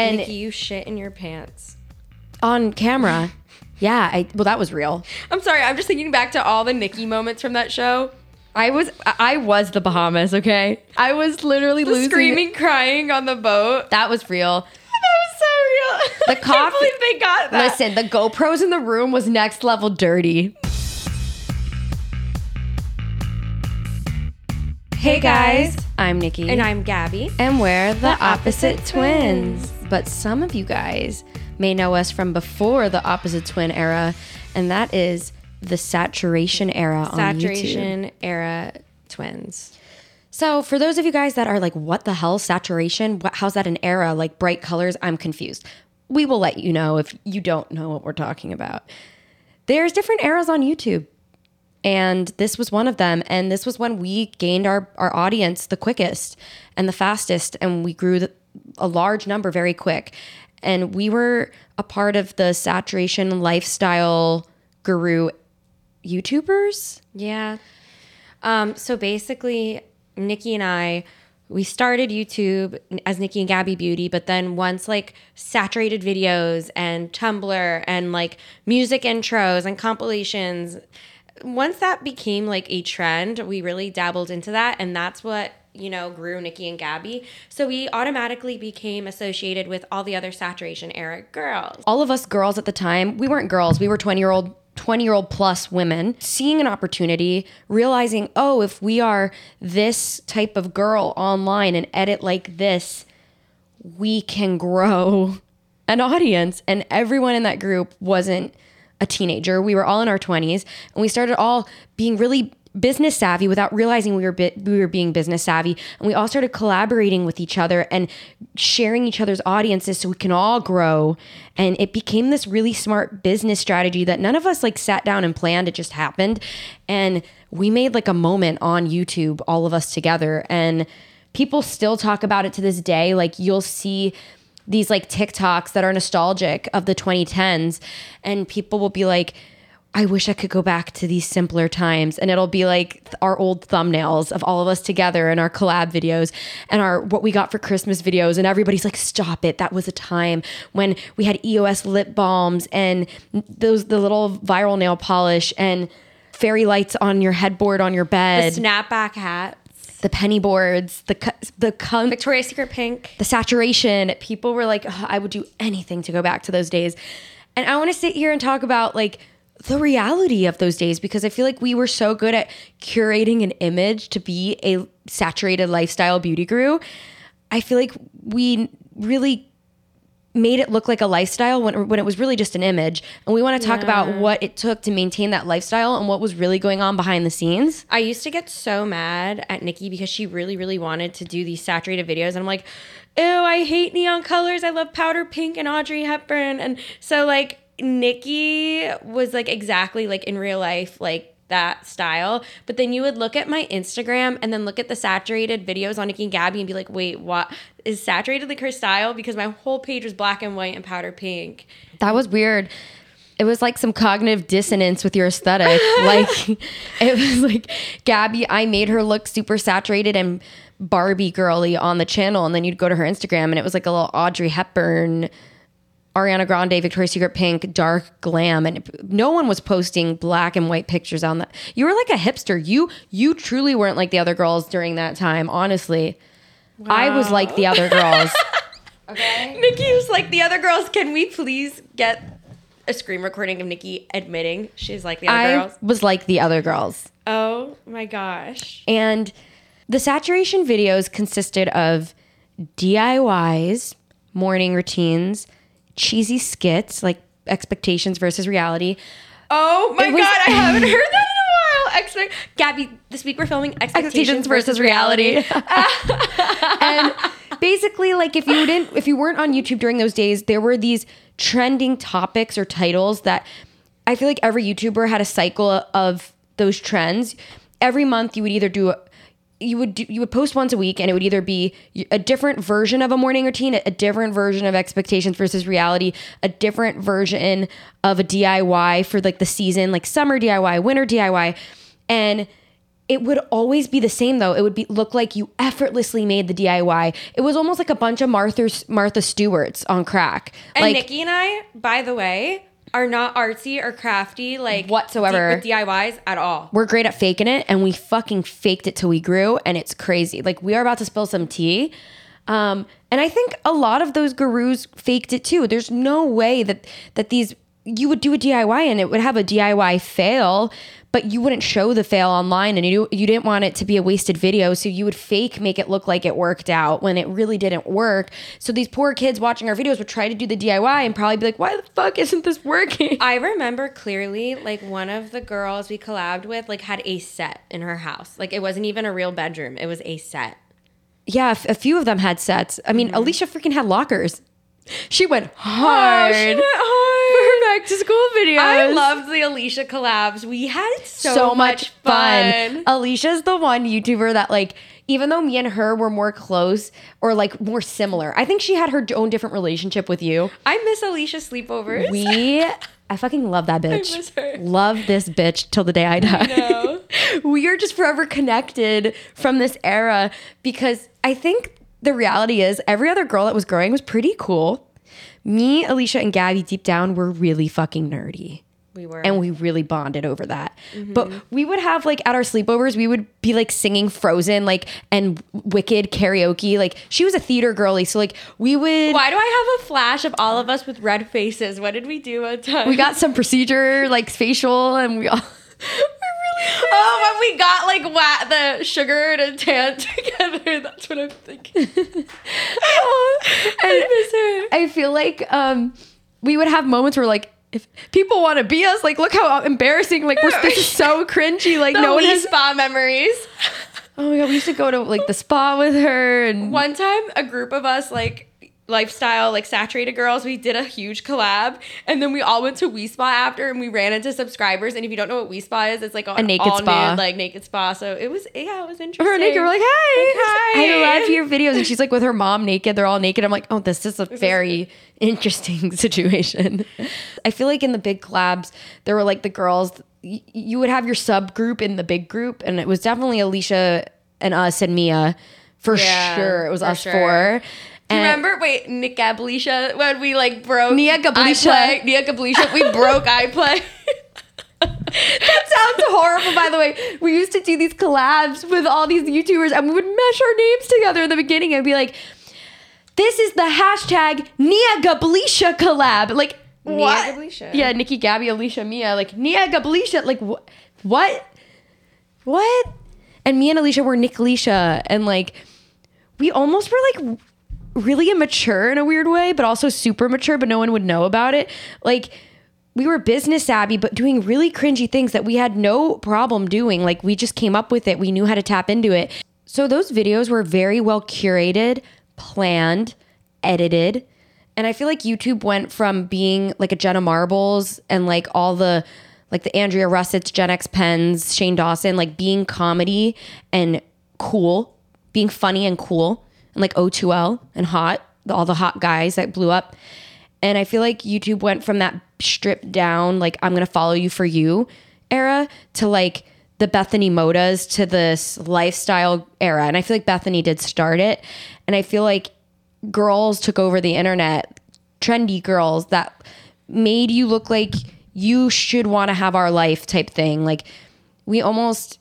And Nikki, you shit in your pants. on camera, yeah, I well that was real. I'm sorry. I'm just thinking back to all the Nikki moments from that show. I was I was the Bahamas, okay? I was literally The losing screaming, crying on the boat. That was real. That was so real. The I can't coffee- believe they got that. Listen, the GoPros in the room was next level dirty. Hey guys, I'm Nikki. and I'm Gabby. and we're the, The opposite, Opposite twins. But some of you guys may know us from before the opposite twin era, and that is the saturation era on YouTube. Saturation era twins. So, for those of you guys that are like, what the hell, saturation? What, how's that an era? Like bright colors? I'm confused. We will let you know if you don't know what we're talking about. There's different eras on YouTube. And this was one of them. And this was when we gained our, our audience the quickest and the fastest. And we grew the, a large number very quick. And we were a part of the saturation lifestyle guru YouTubers. Yeah. Um, so basically, Nikki and I, we started YouTube as Nikki and Gabby Beauty, but then once like saturated videos and Tumblr and like music intros and compilations, once that became like a trend, we really dabbled into that. And that's what, you know, grew Nikki and Gabby. So we automatically became associated with all the other saturation era girls. all of us girls at the time, we weren't girls, we were 20 year old 20 year old plus women seeing an opportunity, realizing, oh, if we are this type of girl online and edit like this, we can grow an audience. And everyone in that group wasn't a teenager. We were all in our 20s and we started all being really business savvy without realizing we were bi- we were being business savvy. And we all started collaborating with each other and sharing each other's audiences so we can all grow. And it became this really smart business strategy that none of us like sat down and planned. It just happened. And we made like a moment on YouTube all of us together. And people still talk about it to this day. Like you'll see these like TikToks that are nostalgic of the 2010s and people will be like I wish I could go back to these simpler times. And it'll be like our old thumbnails of all of us together and our collab videos and our what we got for Christmas videos and everybody's like stop it. That was a time when we had EOS lip balms and those the little viral nail polish and fairy lights on your headboard on your bed. The snapback hats, the penny boards the the cum- Victoria's Secret pink. the saturation. People were like, "Ugh, I would do anything to go back to those days. And I want to sit here and talk about like the reality of those days because I feel like we were so good at curating an image to be a saturated lifestyle beauty guru. I feel like we really made it look like a lifestyle when, when it was really just an image. And we want to talk about what it took to maintain that lifestyle and what was really going on behind the scenes. I used to get so mad at Nikki because she really, really wanted to do these saturated videos. And I'm like, ew, I hate neon colors. I love powder pink and Audrey Hepburn. And so, like, Nikki was like exactly like in real life, like that style. But then you would look at my Instagram and then look at the saturated videos on Nikki and Gabby and be like, wait, what? Is saturated like her style? Because my whole page was black and white and powder pink. That was weird. It was like some cognitive dissonance with your aesthetic. like it was like Gabby, I made her look super saturated and Barbie girly on the channel, and then you'd go to her Instagram and it was like a little Audrey Hepburn, Ariana Grande, Victoria's Secret pink, dark glam, and no one was posting black and white pictures on that. You were like a hipster. You you truly weren't like the other girls during that time. Honestly, I was like the other girls. Okay, Nikki was like, the other girls, can we please get a screen recording of Nikki admitting she's like the other I girls? was like the other girls. Oh my gosh. And the saturation videos consisted of DIYs, morning routines, cheesy skits like expectations versus reality. Oh my was- god, I haven't heard that in a while. Expect Gabby, this week we're filming expectations, versus, reality. and basically like if you didn't if you weren't on YouTube during those days, there were these trending topics or titles that I feel like every YouTuber had a cycle of those trends. Every month you would either do a, you would do, you would post once a week and it would either be a different version of a morning routine, a different version of expectations versus reality, a different version of a DIY for like the season, like summer DIY, winter DIY. And it would always be the same though. It would be look like you effortlessly made the DIY. It was almost like a bunch of Martha Martha Stewarts on crack. And like Nikki and I, by the way, are not artsy or crafty like Whatsoever. with DIYs at all. we're great at faking it and we fucking faked it till we grew and it's crazy. Like we are about to spill some tea. Um, and I think a lot of those gurus faked it too. There's no way that that these you would do a DIY and it would have a DIY fail, but you wouldn't show the fail online and you you didn't want it to be a wasted video, so you would fake make it look like it worked out when it really didn't work. So these poor kids watching our videos would try to do the DIY and probably be like, "Why the fuck isn't this working?" I remember clearly like one of the girls we collabed with like had a set in her house. Like it wasn't even a real bedroom. It was a set. Yeah, a few of them had sets. I mean, mm-hmm. Alicia freaking had lockers. She went hard, she went hard. for her back to school videos. I loved the Alicia collabs. We had so, so, much fun. fun. Alicia's the one YouTuber that like even though me and her were more close or like more similar, I think she had her own different relationship with you. I miss Alicia sleepovers. We I fucking love that bitch. miss her. Love this bitch till the day I die. know. we are just forever connected from this era because I think the reality is every other girl that was growing was pretty cool. Me, Alicia, and Gabby deep down were really fucking nerdy. we were. And we really bonded over that. Mm-hmm. But we would have like at our sleepovers, we would be like singing Frozen, like and Wicked karaoke. Like she was a theater girly, so like we would. Why do I have a flash of all of us with red faces? What did we do one time? We got some procedure like facial, and we all. Oh, when we got like wa- the sugar and tan together. That's what I'm thinking. oh, I miss her. I feel like um, we would have moments where like if people want to be us, like look how embarrassing. Like we're this is so cringy. Like The no one has. spa memories. Oh my god, we used to go to like the spa with her and One time, a group of us like lifestyle like saturated girls we did a huge collab and then we all went to Wi Spa after and we ran into subscribers and if you don't know what Wi Spa is it's like a naked spa. nude, like naked spa so it was yeah it was interesting her naked. We're like, hey, Like, hi. I love your videos. And she's like with her mom naked. They're all naked. I'm like, oh, this is a very interesting situation. I feel like in the big collabs, there were like the girls. y- You would have your subgroup in the big group, and it was definitely Alicia and us and Mia for Yeah, sure. It was us sure. four. Do you And- remember wait Nick Gablisha when we like broke Nia Gablisha. Nia Gablisha we broke iPlay That sounds horrible, by the way. We used to do these collabs with all these YouTubers and we would mesh our names together in the beginning and be like, this is the hashtag Nia Gablisha collab. Like, Nia what? Gablisha. Yeah, Nikki, Gabby, Alicia, Mia. Like, Nia Gablisha. Like, wh- what? What? And me and Alicia were Nick Alicia. And like, we almost were like really immature in a weird way, but also super mature, but no one would know about it. Like, we were business savvy, but doing really cringy things that we had no problem doing. Like, we just came up with it, we knew how to tap into it. So, those videos were very well curated, planned, edited. And I feel like YouTube went from being like a Jenna Marbles and like all the like the Andrea Russetts, Gen X Pens, Shane Dawson, like being comedy and cool, being funny and cool, and like O2L and hot, the, all the hot guys that blew up. And I feel like YouTube went from that stripped down, like I'm gonna follow you for you era to like the Bethany Motas to this lifestyle era. And I feel like Bethany did start it. And I feel like girls took over the internet, trendy girls that made you look like you should want to have our life type thing. Like we almost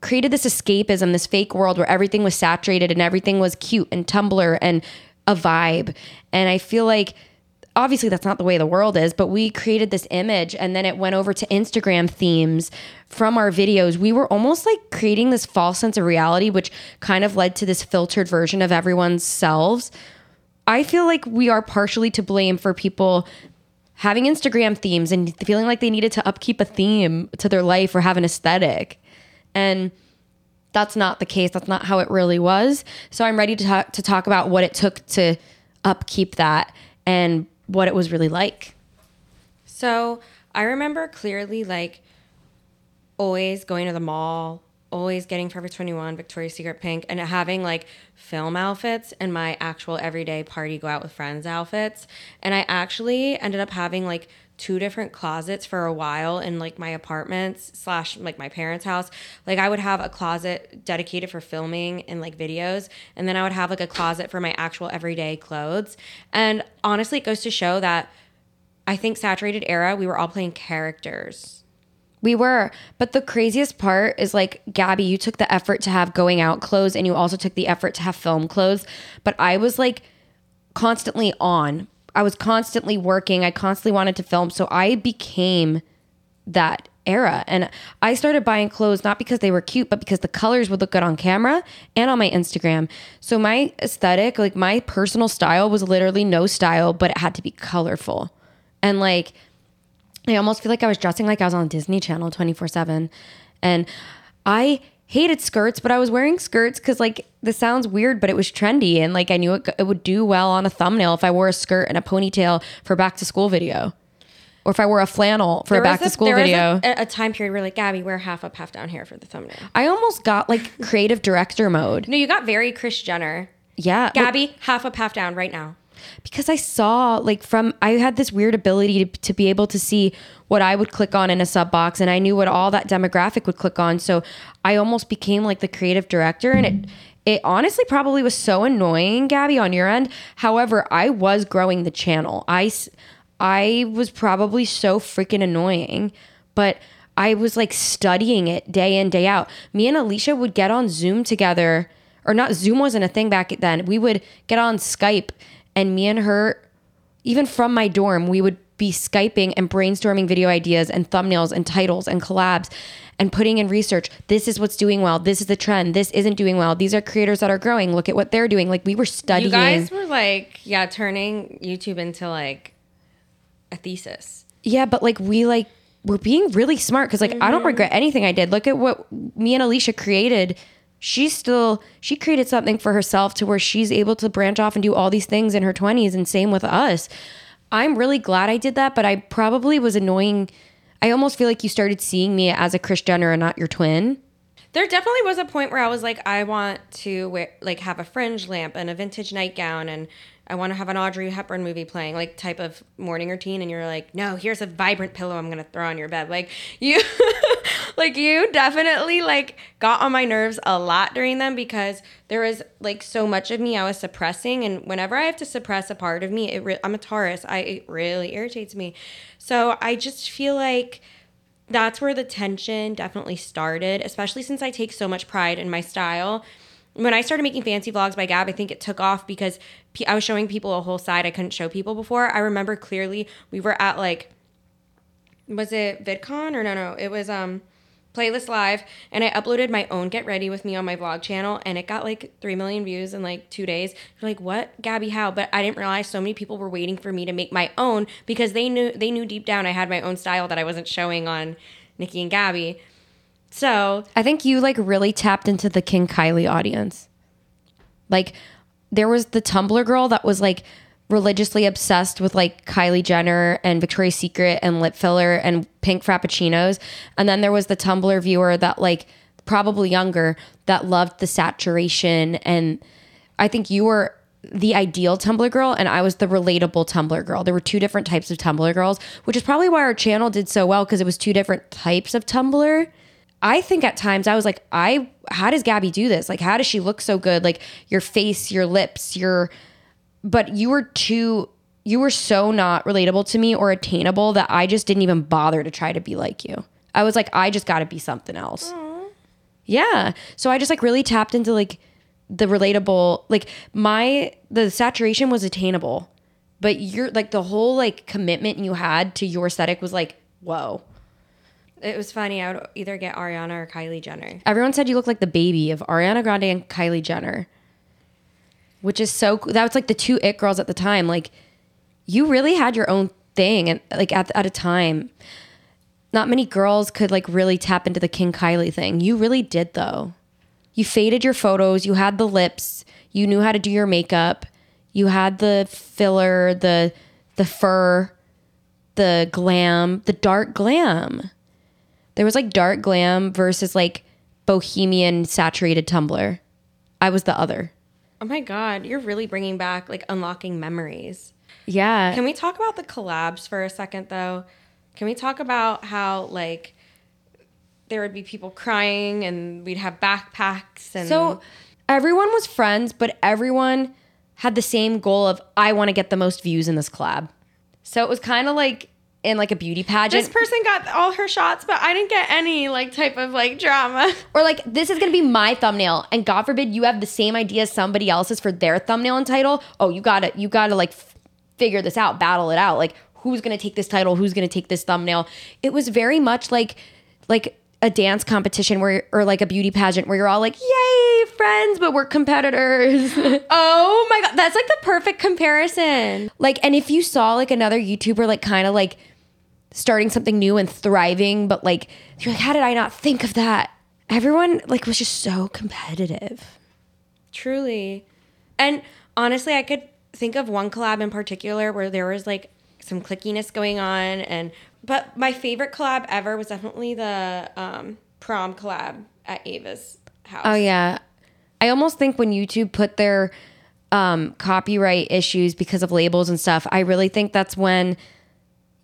created this escapism, this fake world where everything was saturated and everything was cute and Tumblr and a vibe. And I feel like obviously that's not the way the world is, but we created this image and then it went over to Instagram themes from our videos. We were almost like creating this false sense of reality, which kind of led to this filtered version of everyone's selves. I feel like we are partially to blame for people having Instagram themes and feeling like they needed to upkeep a theme to their life or have an aesthetic. And that's not the case. That's not how it really was. So I'm ready to talk, to talk about what it took to upkeep that and what it was really like. So I remember clearly like always going to the mall always getting Forever 21, Victoria's Secret pink, and having like film outfits and my actual everyday party go out with friends outfits. And I actually ended up having like two different closets for a while in like my apartments slash like my parents' house. Like I would have a closet dedicated for filming and like videos, and then I would have like a closet for my actual everyday clothes. And honestly, it goes to show that I think saturated era, we were all playing characters We were. But the craziest part is like, Gabby, you took the effort to have going out clothes and you also took the effort to have film clothes. But I was like constantly on. I was constantly working. I constantly wanted to film. So I became that era. And I started buying clothes not because they were cute, but because the colors would look good on camera and on my Instagram. So my aesthetic, like my personal style was literally no style, but it had to be colorful. And like, I almost feel like I was dressing like I was on Disney Channel 24 7. And I hated skirts, but I was wearing skirts because, like, this sounds weird, but it was trendy. And, like, I knew it, it would do well on a thumbnail if I wore a skirt and a ponytail for back to school video. Or if I wore a flannel for a back to school there video. a, a time period where like Gabby, wear half up, half down here for the thumbnail. I almost got like creative director mode. No, you got very Kris Jenner. Yeah. Gabby, half up, half down right now. Because I saw like from I had this weird ability to, to be able to see what I would click on in a sub box and I knew what all that demographic would click on. So I almost became like the creative director and it it honestly probably was so annoying Gabby on your end. However I was growing the channel. I I was probably so freaking annoying but I was like studying it day in day out. Me and Alicia would get on Zoom together or not Zoom wasn't a thing back then. We would get on Skype and me and her even from my dorm we would be skyping and brainstorming video ideas and thumbnails and titles and collabs and putting in research. This is what's doing well. This is the trend. This isn't doing well. These are creators that are growing. Look at what they're doing. Like we were studying. You guys were like, yeah, turning YouTube into like a thesis. yeah but like we like we're being really smart because like i don't mm-hmm. regret anything i did. Look at what me and alicia created she's still she created something for herself to where she's able to branch off and do all these things in her 20s and same with us i'm really glad i did that but i probably was annoying i almost feel like you started seeing me as a kris jenner and not your twin There definitely was a point where I was like, I want to wear, like have a fringe lamp and a vintage nightgown, and I want to have an Audrey Hepburn movie playing, like type of morning routine. And you're like, no, here's a vibrant pillow I'm gonna throw on your bed. Like you, like you definitely like got on my nerves a lot during them because there was like so much of me I was suppressing, and whenever I have to suppress a part of me, it re- I'm a Taurus. I it really irritates me. So I just feel like that's where the tension definitely started, especially since I take so much pride in my style. When I started making fancy vlogs by Gab, I think it took off because I was showing people a whole side I couldn't show people before. I remember clearly we were at like, was it VidCon or no, no, it was um Playlist Live, and I uploaded my own Get Ready with Me on my vlog channel, and it got like 3 million views in like two days. You're like, what, Gabby, how? But I didn't realize so many people were waiting for me to make my own because they knew they knew deep down I had my own style that I wasn't showing on Nikki and Gabby. So I think you like really tapped into the King Kylie audience. Like there was the Tumblr girl that was like religiously obsessed with like Kylie Jenner and Victoria's Secret and lip filler and pink frappuccinos. And then there was the Tumblr viewer that like probably younger that loved the saturation and I think you were the ideal Tumblr girl and I was the relatable Tumblr girl. There were two different types of Tumblr girls, which is probably why our channel did so well because it was two different types of Tumblr. I think at times I was like, I how does Gabby do this? Like, how does she look so good? Like your face, your lips, your but you were too you were so not relatable to me or attainable that I just didn't even bother to try to be like you. I was like, I just gotta be something else. Yeah. So I just like really tapped into like the relatable like my the saturation was attainable. But you're like the whole like commitment you had to your aesthetic was like, whoa. it was funny. I would either get Ariana or Kylie Jenner. Everyone said you look like the baby of Ariana Grande and Kylie Jenner, which is so cool. That was like the two it girls at the time. Like, you really had your own thing, and like at at a time, not many girls could like really tap into the King Kylie thing. You really did though. You faded your photos. You had the lips. You knew how to do your makeup. You had the filler, the the fur, the glam, the dark glam there was like dark glam versus like bohemian saturated Tumblr. I was the other. Oh my god, you're really bringing back like unlocking memories. Yeah. Can we talk about the collabs for a second though? Can we talk about how like there would be people crying and we'd have backpacks and So everyone was friends, but everyone had the same goal of I want to get the most views in this collab. So it was kind of like in like a beauty pageant. this person got all her shots, but I didn't get any like type of like drama. or like this is gonna be my thumbnail, and God forbid you have the same idea as somebody else's for their thumbnail and title. Oh, you gotta you gotta like f- figure this out, battle it out. Like who's gonna take this title? Who's gonna take this thumbnail? It was very much like like a dance competition where or like a beauty pageant where you're all like, yay, friends, but we're competitors. Oh my god, that's like the perfect comparison. like and if you saw like another YouTuber like kind of like starting something new and thriving, but like you're like, how did I not think of that? Everyone like was just so competitive. Truly. And honestly, I could think of one collab in particular where there was like some clickiness going on and but my favorite collab ever was definitely the um, prom collab at Ava's house. Oh yeah. I almost think when YouTube put their um, copyright issues because of labels and stuff, I really think that's when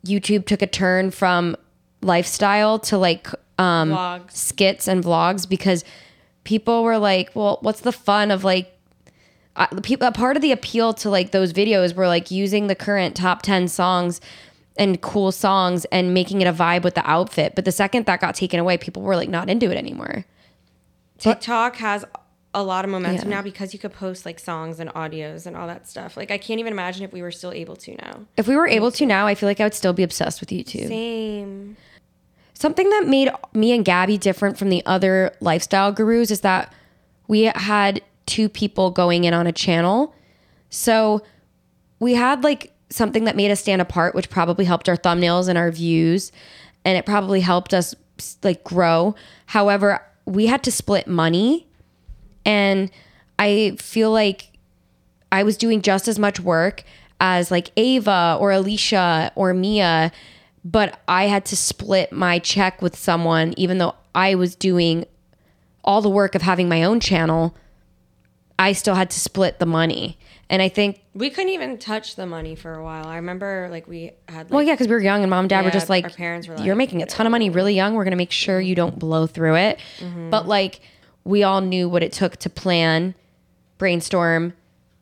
YouTube took a turn from lifestyle to like um, skits and vlogs because people were like, well, what's the fun of like uh, people, a part of the appeal to like those videos were like using the current top 10 songs and cool songs and making it a vibe with the outfit. But the second that got taken away, people were like not into it anymore. TikTok has a lot of momentum Yeah. now because you could post like songs and audios and all that stuff. Like I can't even imagine if we were still able to now. If we were able to now, I feel like I would still be obsessed with YouTube. Same. Something that made me and Gabby different from the other lifestyle gurus is that we had two people going in on a channel. So we had like something that made us stand apart, which probably helped our thumbnails and our views, and it probably helped us like grow. However, we had to split money, and I feel like I was doing just as much work as like Ava or Alicia or Mia, but I had to split my check with someone, even though I was doing all the work of having my own channel. I still had to split the money. And I think, We couldn't even touch the money for a while. I remember like we had like well, yeah, because we were young and mom and dad were just like, our parents were you're making a ton of money really young. We're going to make sure you don't blow through it. Mm-hmm. But like, we all knew what it took to plan, brainstorm,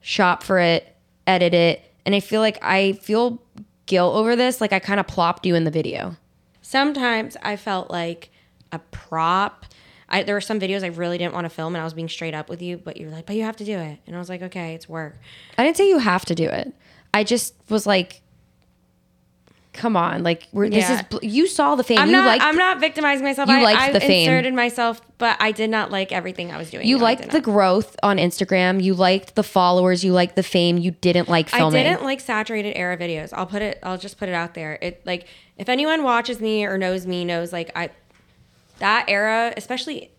shop for it, edit it. And I feel like I feel guilt over this. Like, I kind of plopped you in the video. sometimes I felt like a prop. I, there were some videos I really didn't want to film, and I was being straight up with you, but you were like, "But you have to do it," and I was like, "Okay, it's work." I didn't say you have to do it. I just was like, come on, like we're, this is you saw the fame. I'm you not. liked I'm not victimizing myself. you I, liked I the fame. inserted myself, but I did not like everything I was doing. you No, liked the not. growth on Instagram. You liked the followers. You liked the fame. You didn't like filming. I didn't like saturated era videos. I'll put it. I'll just put it out there. It like if anyone watches me or knows me knows like I that era, especially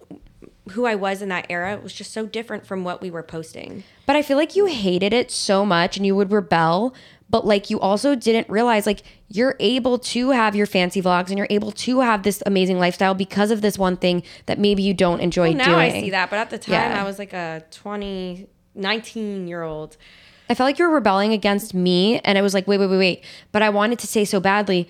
who I was in that era, was just so different from what we were posting. But I feel like you hated it so much and you would rebel. But like you also didn't realize like you're able to have your fancy vlogs and you're able to have this amazing lifestyle because of this one thing that maybe you don't enjoy Well, now doing. I see that, but at the time Yeah. I was like a 20, 19 year old. I felt like you were rebelling against me, and I was like, wait, wait, wait, wait. But I wanted to say so badly,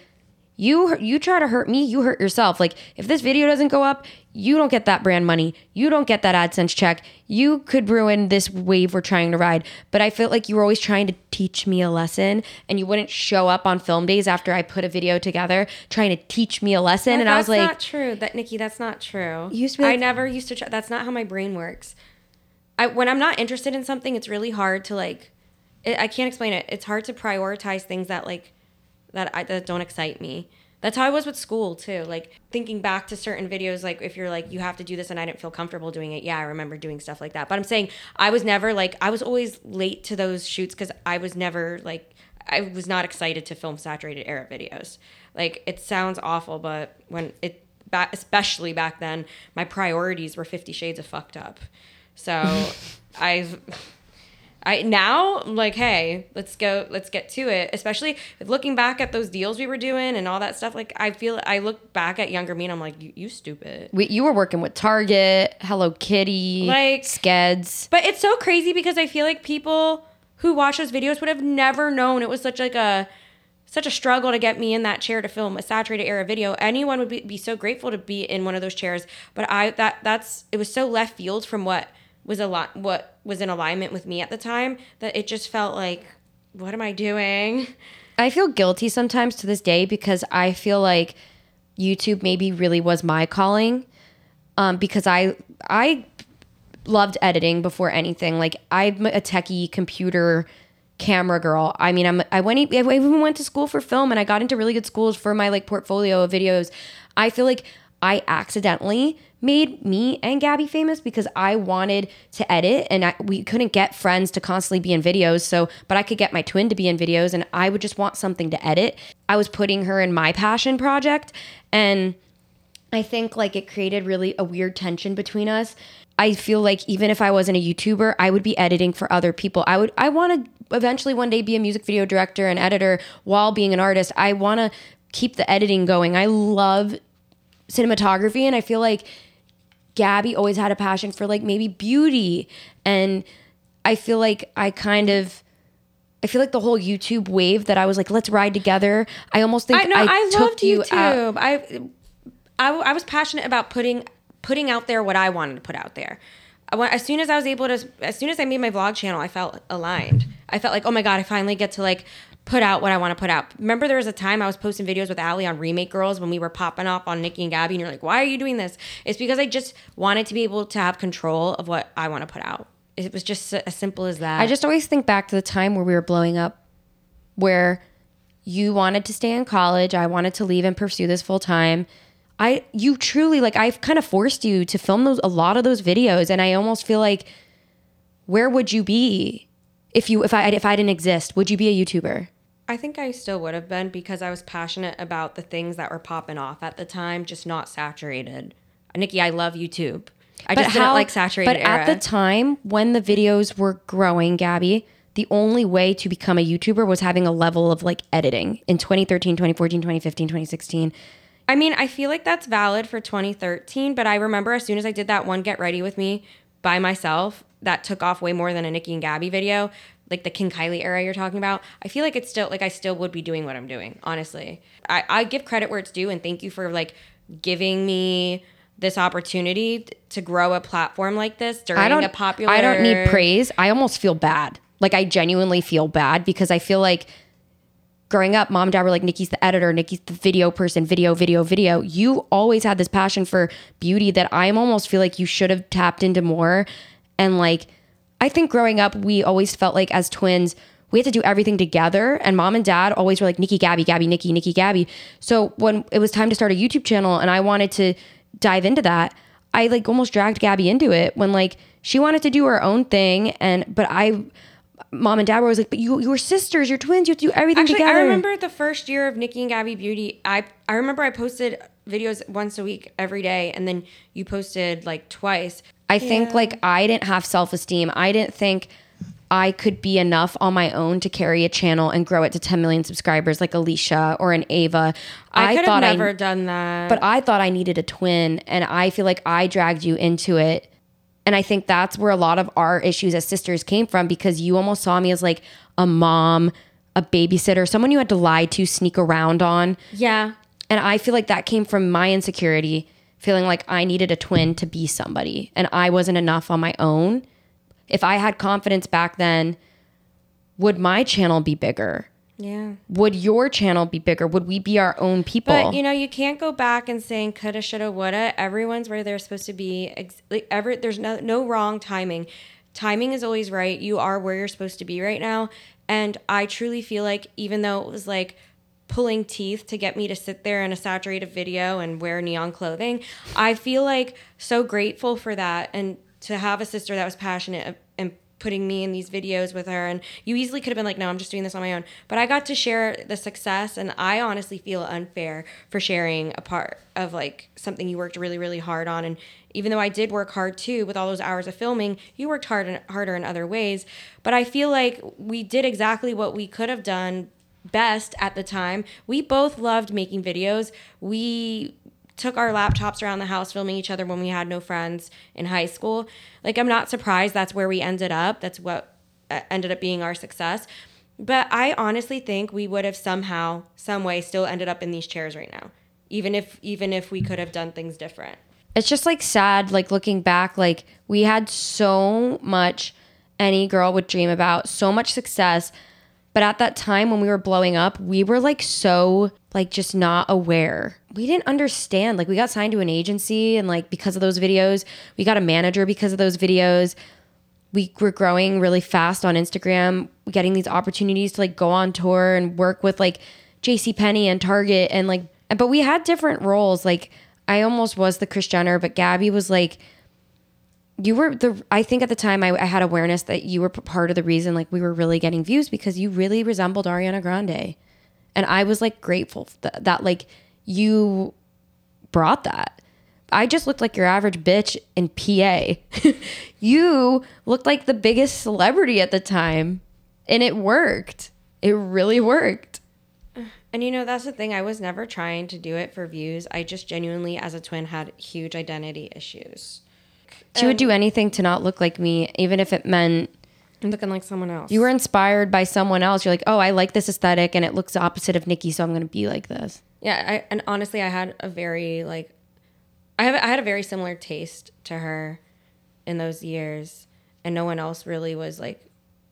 you you try to hurt me, you hurt yourself. Like if this video doesn't go up, you don't get that brand money, you don't get that AdSense check. You could ruin this wave we're trying to ride. But I felt like you were always trying to teach me a lesson, and you wouldn't show up on film days after I put a video together trying to teach me a lesson. and I was like that's not true. That Nikki, that's not true. Used to be I never used to. Try, that's not how my brain works. I when I'm not interested in something, it's really hard to like. It, I can't explain it. It's hard to prioritize things that like that I, that don't excite me. That's how I was with school too. Like thinking back to certain videos, like if you're like you have to do this and I didn't feel comfortable doing it. Yeah, I remember doing stuff like that. But I'm saying I was never like I was always late to those shoots because I was never like I was not excited to film saturated era videos. Like it sounds awful, but when it back, especially back then, my priorities were Fifty Shades of fucked up. So I've I now I'm like, hey, let's go, let's get to it. Especially looking back at those deals we were doing and all that stuff. Like I feel I look back at younger me and I'm like, you, you stupid. We, you were working with Target, Hello Kitty, Like- Skeds. But it's so crazy because I feel like people who watch those videos would have never known it was such like a such a struggle to get me in that chair to film a saturated era video. Anyone would be, be so grateful to be in one of those chairs. But I that that's it was so left field from what was a lot what was in alignment with me at the time that it just felt like what am I doing? I feel guilty sometimes to this day because I feel like YouTube maybe really was my calling. Um, because I I loved editing before anything. Like I'm a techie computer camera girl. I mean, I'm I went I even went to school for film and I got into really good schools for my like portfolio of videos. I feel like I accidentally made me and Gabby famous because I wanted to edit and I, we couldn't get friends to constantly be in videos. So, but I could get my twin to be in videos and I would just want something to edit. I was putting her in my passion project and I think like it created really a weird tension between us. I feel like even if I wasn't a YouTuber, I would be editing for other people. I would I want to eventually one day be a music video director and editor while being an artist. I want to keep the editing going. I love cinematography and I feel like Gabby always had a passion for like maybe beauty and I feel like I kind of I feel like the whole YouTube wave that I was like let's ride together. I almost think I know I, I, took loved you out- YouTube. I, I I was passionate about putting putting out there what I wanted to put out there. As soon as I was able to, as soon as I made my vlog channel, I felt aligned. I felt like, oh my god, I finally get to like put out what I want to put out. Remember, there was a time I was posting videos with Ali on Remake Girls when we were popping off on Nikki and Gabby, and you're like, why are you doing this? It's because I just wanted to be able to have control of what I want to put out. It was just as simple as that. I just always think back to the time where we were blowing up, where you wanted to stay in college, I wanted to leave and pursue this full time. I you truly like I've kind of forced you to film those a lot of those videos, and I almost feel like where would you be if you if I if I didn't exist? Would you be a YouTuber? I think I still would have been because I was passionate about the things that were popping off at the time, just not saturated. Nikki, I love YouTube. I just didn't like saturated But era. at the time when the videos were growing, Gabby, the only way to become a YouTuber was having a level of like editing in 2013, 2014, 2015, 2016. I mean, I feel like that's valid for 2013, but I remember as soon as I did that one Get Ready with Me by myself, that took off way more than a Nikki and Gabby video, like the King Kylie era you're talking about. I feel like it's still like I still would be doing what I'm doing, honestly. I, I give credit where it's due and thank you for like giving me this opportunity to grow a platform like this during I don't a popular I don't need praise. I almost feel bad. Like I genuinely feel bad because I feel like growing up, mom and dad were like, Nikki's the editor, Nikki's the video person, video, video, video. You always had this passion for beauty that I almost feel like you should have tapped into more. And like, I think growing up, we always felt like as twins, we had to do everything together. And mom and dad always were like, Nikki, Gabby, Gabby, Nikki, Nikki, Gabby. So when it was time to start a YouTube channel and I wanted to dive into that, I like almost dragged Gabby into it when like she wanted to do her own thing. And, but I, mom and dad were always like, but you, you're sisters, you're twins, you have to do everything Actually, together. I remember the first year of Nikki and Gabby Beauty. I I remember I posted videos once a week every day, and then you posted like twice. I think like I didn't have self esteem. I didn't think I could be enough on my own to carry a channel and grow it to 10 million subscribers like Alicia or an Ava. I, could have never I, done that. but I thought I needed a twin, and I feel like I dragged you into it. And I think that's where a lot of our issues as sisters came from because you almost saw me as like a mom, a babysitter, someone you had to lie to, sneak around on. yeah, And I feel like that came from my insecurity, feeling like I needed a twin to be somebody and I wasn't enough on my own. If I had confidence back then, would my channel be bigger? yeah. Would your channel be bigger? Would we be our own people? But you know, you can't go back and saying coulda, shoulda, woulda. Everyone's where they're supposed to be. Like, ever, there's no no wrong timing. Timing is always right. You are where you're supposed to be right now. And I truly feel like even though it was like pulling teeth to get me to sit there in a saturated video and wear neon clothing, I feel like so grateful for that and to have a sister that was passionate and putting me in these videos with her. And you easily could have been like no i'm just doing this on my own. But i got to share the success and i honestly feel unfair for sharing a part of like something you worked really really hard on. And even though i did work hard too with all those hours of filming you worked hard and harder in other ways. But i feel like we did exactly what we could have done best at the time we both loved making videos we took our laptops around the house filming each other when we had no friends in high school. Like I'm not surprised that's where we ended up. That's what uh, ended up being our success. But I honestly think we would have somehow, some way, still ended up in these chairs right now, even if even if we could have done things different. It's just like sad, like looking back, like we had so much any girl would dream about, so much success. But at that time when we were blowing up, we were like so like just not aware. We didn't understand. Like we got signed to an agency and like because of those videos, we got a manager because of those videos. We were growing really fast on Instagram, getting these opportunities to like go on tour and work with like JC Penney and Target and like but we had different roles. Like I almost was the Kris Jenner, but Gabby was like you were the i think at the time I, I, had awareness that you were part of the reason like we were really getting views because you really resembled ariana grande. And i was like grateful that, that like you brought that. I just looked like your average bitch in pa you looked like the biggest celebrity at the time. And it worked. It really worked. And you know that's the thing. I was never trying to do it for views. I just genuinely as a twin had huge identity issues she would do anything to not look like me, even if it meant I'm looking like someone else. You were inspired by someone else. You're like, oh, I like this aesthetic, and it looks the opposite of Nikki, so I'm going to be like this. Yeah, I, and honestly, I had a very like, I have I had a very similar taste to her in those years, and no one else really was like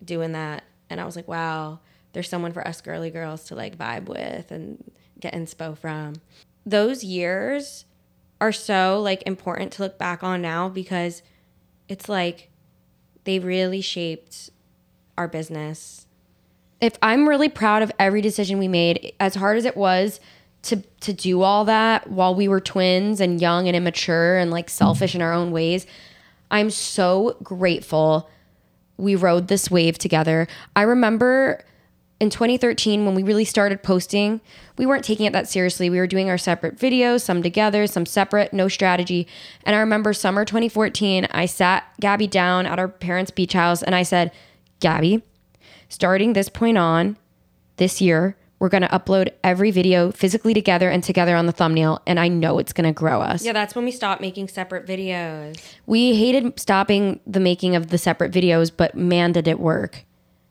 doing that. And I was like, wow, there's someone for us girly girls to like vibe with and get inspo from. Those years are so like important to look back on now because it's like they really shaped our business. If I'm really proud of every decision we made, as hard as it was to to do all that while we were twins and young and immature and like selfish in our own ways, I'm so grateful we rode this wave together. I remember in 2013 when we really started posting we weren't taking it that seriously. We were doing our separate videos some together some separate no strategy. And i remember summer 2014 i sat gabby down at our parents beach house and i said gabby starting this point on this year we're going to upload every video physically together and together on the thumbnail and i know it's going to grow us. Yeah that's when we stopped making separate videos. We hated stopping the making of the separate videos but man did it work.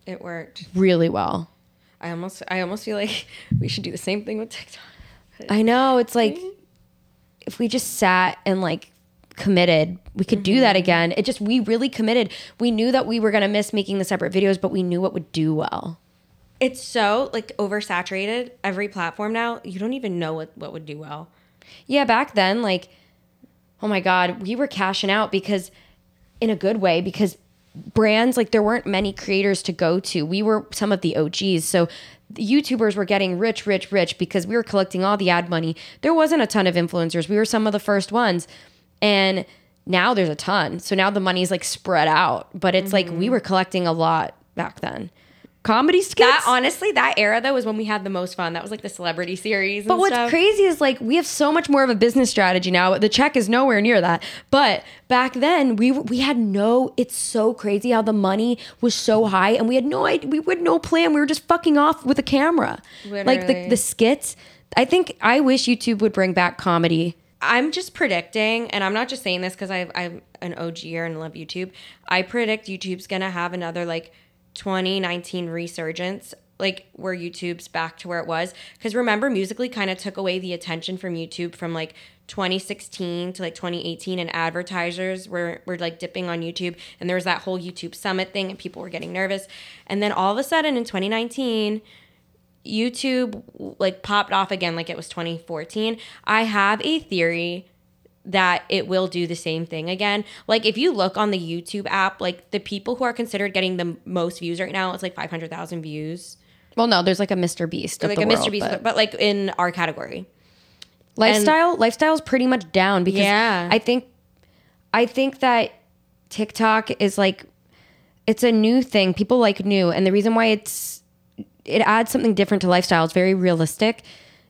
It worked. Really well I almost I almost feel like we should do the same thing with TikTok. I know it's like if we just sat and like committed, we could mm-hmm. do that mm-hmm. again. It just we really committed. We knew that we were going to miss making the separate videos, but we knew what would do well. It's so like oversaturated every platform now. You don't even know what what would do well. Yeah, back then like oh my god, we were cashing out because in a good way because brands like there weren't many creators to go to. We were some of the og's so youtubers were getting rich rich rich because we were collecting all the ad money. There wasn't a ton of influencers. We were some of the first ones. And now there's a ton. So now the money's like spread out. But it's mm-hmm. like we were collecting a lot back then comedy skits. That honestly, that era though was when we had the most fun. That was like the celebrity series. but what's stuff. crazy is like we have so much more of a business strategy now. The check is nowhere near that. But back then we we had no. It's so crazy how the money was so high, and we had no idea. We had no plan. We were just fucking off with a camera. Literally. Like the the skits. I think I wish YouTube would bring back comedy. I'm just predicting, and I'm not just saying this because I'm an OGer and love YouTube. I predict YouTube's gonna have another like 2019 resurgence like where YouTube's back to where it was. Because remember Musical.ly kind of took away the attention from YouTube from like 2016 to like 2018 and advertisers were were like dipping on YouTube and there was that whole YouTube summit thing and people were getting nervous. And then all of a sudden in 2019 YouTube like popped off again like it was 2014 I have a theory that it will do the same thing again. Like if you look on the YouTube app, like the people who are considered getting the most views right now, it's like 500,000 views. Well, no, there's like a Mr. Beast. like a world, Mr. Beast, but, but, like in our category. Lifestyle, and, lifestyle is pretty much down because yeah. I think, I think that TikTok is like it's a new thing. People like new, and the reason why it's it adds something different to lifestyle. It's very realistic.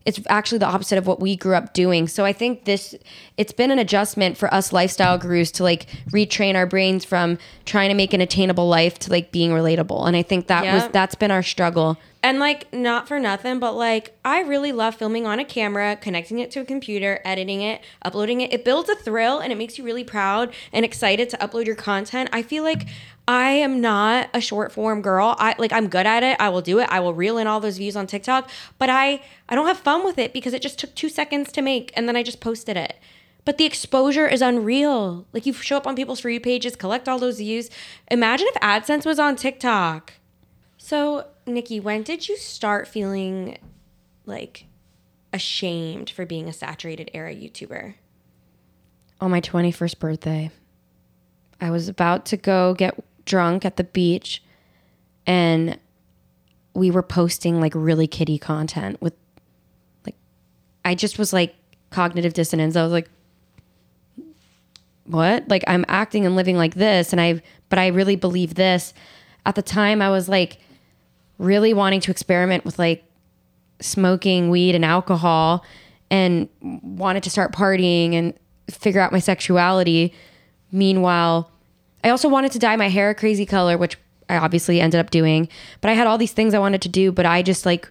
It's actually the opposite of what we grew up doing. So I think this it's been an adjustment for us lifestyle gurus to like retrain our brains from trying to make an attainable life to like being relatable. And I think that was that's been our struggle. And like, not for nothing, but like, I really love filming on a camera, connecting it to a computer, editing it, uploading it. It builds a thrill and it makes you really proud and excited to upload your content. I feel like I am not a short form girl. I like I'm good at it. I will do it. I will reel in all those views on TikTok, but I I don't have fun with it because it just took 2 seconds to make and then I just posted it. But the exposure is unreal. Like you show up on people's you pages, collect all those views. Imagine if AdSense was on TikTok. So, Nikki, when did you start feeling like ashamed for being a saturated era YouTuber? on my 21st birthday. I was about to go get drunk at the beach and we were posting like really kiddie content with like I just was like cognitive dissonance. I was like what? Like I'm acting and living like this and I but I really believe this. At the time I was like really wanting to experiment with like smoking weed and alcohol and wanted to start partying and figure out my sexuality. Meanwhile, I also wanted to dye my hair a crazy color, which I obviously ended up doing. But I had all these things I wanted to do, but I just like,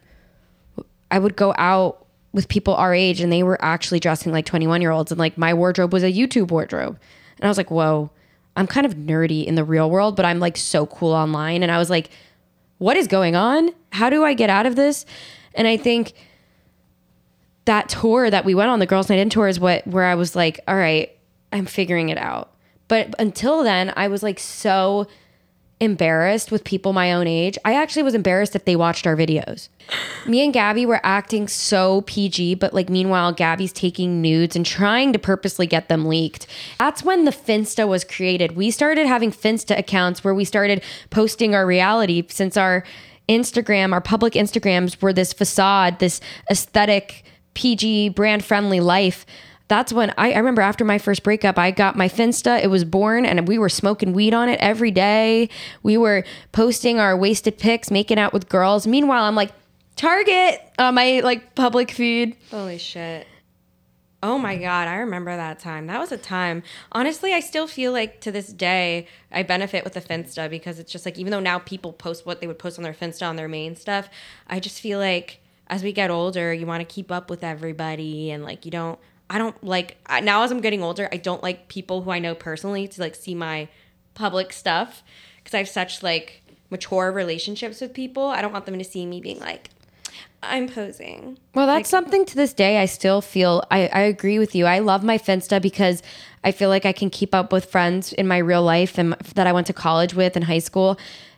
I would go out with people our age and they were actually dressing like 21 year olds. And like my wardrobe was a YouTube wardrobe. And I was like, whoa, I'm kind of nerdy in the real world, but I'm like so cool online. And I was like, what is going on? How do I get out of this? And I think that tour that we went on, the Girls Night In tour, is what where I was like, all right, I'm figuring it out. But until then, I was like so embarrassed with people my own age. I actually was embarrassed if they watched our videos. Me and Gabi were acting so PG, but like meanwhile, Gabi's taking nudes and trying to purposely get them leaked. That's when the Finsta was created. We started having Finsta accounts where we started posting our reality since our Instagram, our public Instagrams were this facade, this aesthetic, PG, brand friendly life. That's when I, I remember after my first breakup, I got my Finsta. It was born and we were smoking weed on it every day. We were posting our wasted pics, making out with girls. Meanwhile, I'm like, Target on my like public feed. Holy shit. Oh my God, I remember that time. That was a time. Honestly, I still feel like to this day, I benefit with the Finsta because it's just like, even though now people post what they would post on their Finsta on their main stuff, I just feel like as we get older, you want to keep up with everybody and like you don't, I don't like, I- now as I'm getting older, I don't like people who I know personally to like see my public stuff because I have such like mature relationships with people. I don't want them to see me being like, I'm posing. Well, that's something to this day I still feel. I, I agree with you. I love my Finsta because I feel like I can keep up with friends in my real life and that I went to college with in high school,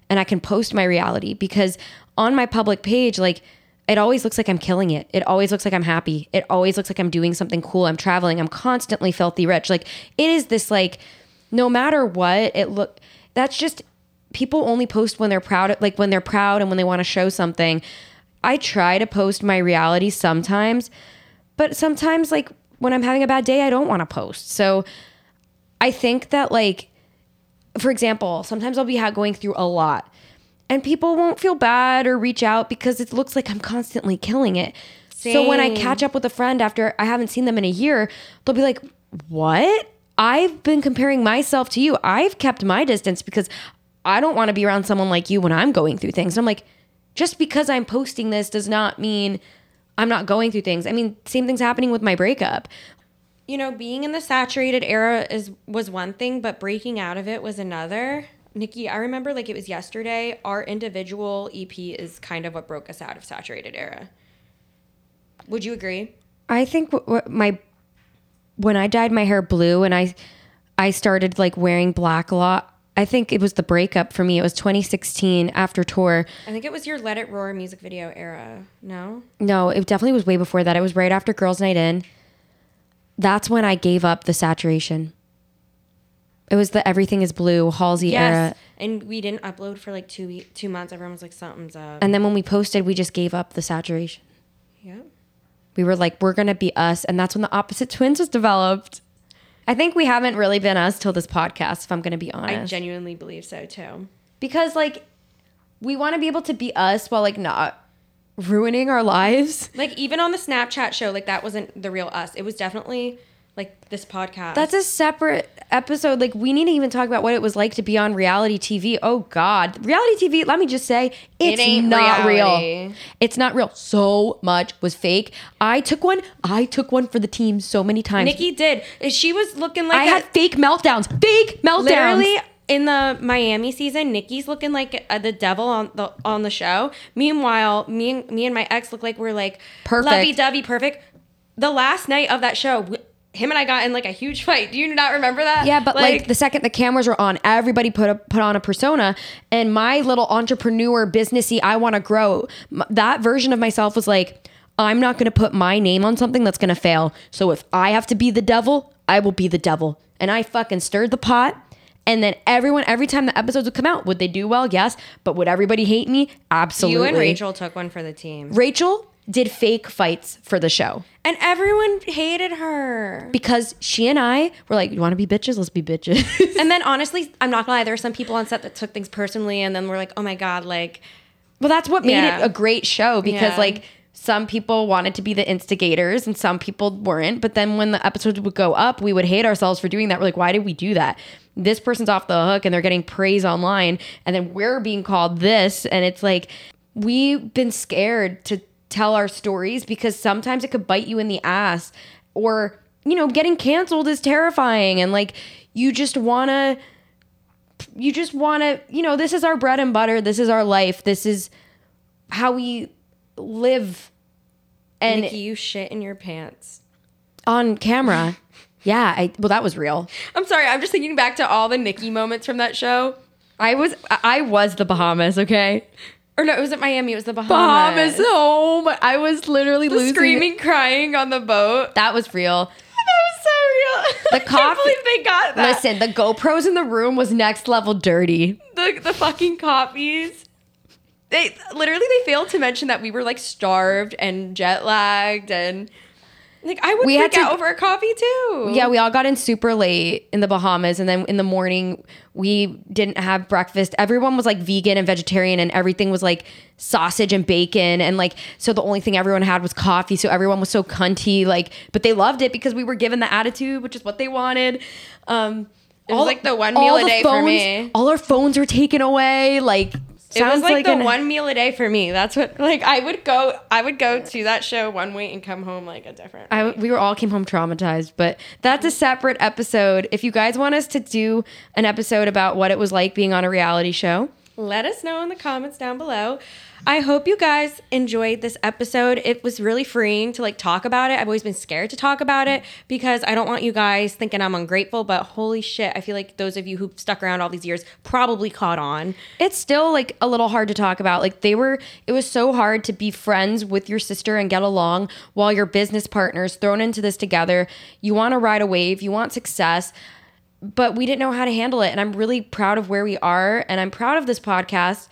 and I can post my reality because on my public page, like it always looks like I'm killing it. It always looks like I'm happy. It always looks like I'm doing something cool. I'm traveling. I'm constantly filthy rich. Like it is this like no matter what it look. That's just people only post when they're proud. Like when they're proud and when they want to show something. I try to post my reality sometimes, but sometimes like when I'm having a bad day, I don't want to post. So I think that like for example, sometimes I'll be going through a lot and people won't feel bad or reach out because it looks like I'm constantly killing it. So when I catch up with a friend after I haven't seen them in a year, they'll be like, "What? I've been comparing myself to you. I've kept my distance because I don't want to be around someone like you when I'm going through things." And I'm like, just because I'm posting this does not mean I'm not going through things. I mean, same thing's happening with my breakup. you know, being in the saturated era is was one thing, but breaking out of it was another. Niki, I remember like it was yesterday. Our individual EP is kind of what broke us out of saturated era. Would you agree? I think what, what my when I dyed my hair blue and I I started like wearing black a lot. I think it was the breakup for me. It was 2016 after tour. I think it was your Let It Roar music video era. No? No, it definitely was way before that. It was right after Girls Night In. That's when I gave up the saturation. It was the everything is blue Halsey era. And we didn't upload for like two week, two months. Everyone was like, something's up. And then when we posted, we just gave up the saturation. Yep. We were like, we're gonna be us, and that's when the opposite twins was developed. I think we haven't really been us till this podcast, if I'm gonna be honest. I genuinely believe so too. because like we want to be able to be us while like not ruining our lives. Like even on the Snapchat show, like that wasn't the real us. It was definitely like this podcast. That's a separate episode. Like we need to even talk about what it was like to be on reality TV. Oh God, reality TV. Let me just say, it's ain't not reality. real. It's not real. So much was fake. I took one. I took one for the team so many times. Niki did. She was looking like I a- had fake meltdowns. Fake meltdowns. literally in the Miami season, Niki's looking like uh, the devil on the on the show. Meanwhile, me and me and my ex look like we're like Perfect. lovey dovey, perfect. The last night of that show, him and I got in like a huge fight. Do you not remember that? Yeah, but like, the second the cameras were on, everybody put a, put on a persona, and my little entrepreneur, businessy, I want to grow. m- That version of myself was like, I'm not going to put my name on something that's going to fail. So if I have to be the devil, I will be the devil. And I fucking stirred the pot. And then everyone, every time the episodes would come out, would they do well? Yes. But would everybody hate me? Absolutely. you and Rachel took one for the team, Rachel did fake fights for the show and everyone hated her. because she and I were like, "You want to be bitches? Let's be bitches." And then honestly, I'm not gonna lie, there were some people on set that took things personally, and then we're like, oh my god, like Well, that's what made Yeah. it a great show because Yeah. like some people wanted to be the instigators and some people weren't. But then when the episodes would go up, we would hate ourselves for doing that. We're like, why did we do that? This person's off the hook and they're getting praise online, and then we're being called this, and it's like we've been scared to tell our stories because sometimes it could bite you in the ass, or you know, getting canceled is terrifying, and like you just wanna you just want to, you know, this is our bread and butter. This is our life. This is how we live. And Niki, you shit in your pants. on camera, yeah, I well that was real. I'm sorry, I'm just thinking back to all the Niki moments from that show. I was I was the Bahamas, okay? Or no, it wasn't Miami, it was the Bahamas Bahamas. Oh home. I was literally The losing. screaming, crying on the boat. That was real. That was so real. The I can't believe they got that. Listen, the GoPros in the room was next level dirty. the the fucking copies. They literally they failed to mention that we were like starved and jet lagged and like I would We had freak out to- over a coffee too. Yeah, we all got in super late in the Bahamas, and then in the morning we didn't have breakfast. Everyone was like vegan and vegetarian, and everything was like sausage and bacon, and like so the only thing everyone had was coffee. So everyone was so cunty, like, but they loved it because we were given the attitude, which is what they wanted. Um, It was like the one meal a day for me. All our phones were taken away. Like, It was sounds like, the an- one meal a day for me. That's what like I would go I would go to that show one way and come home like a different. I, we were all came home traumatized, but that's a separate episode. If you guys want us to do an episode about what it was like being on a reality show, Let us know in the comments down below. I hope you guys enjoyed this episode. It was really freeing to like talk about it. I've always been scared to talk about it because I don't want you guys thinking I'm ungrateful, but holy shit, I feel like those of you who stuck around all these years probably caught on. it's still like a little hard to talk about. Like they were, it was so hard to be friends with your sister and get along while your business partners thrown into this together. You want to ride a wave, you want success, but we didn't know how to handle it. And I'm really proud of where we are, and I'm proud of this podcast.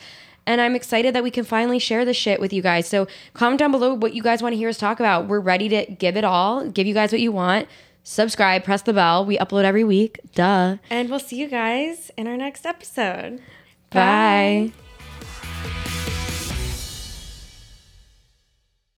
And I'm excited that we can finally share this shit with you guys. So comment down below what you guys want to hear us talk about. We're ready to give it all, give you guys what you want. Subscribe, press the bell. We upload every week. Duh. And we'll see you guys in our next episode. Bye.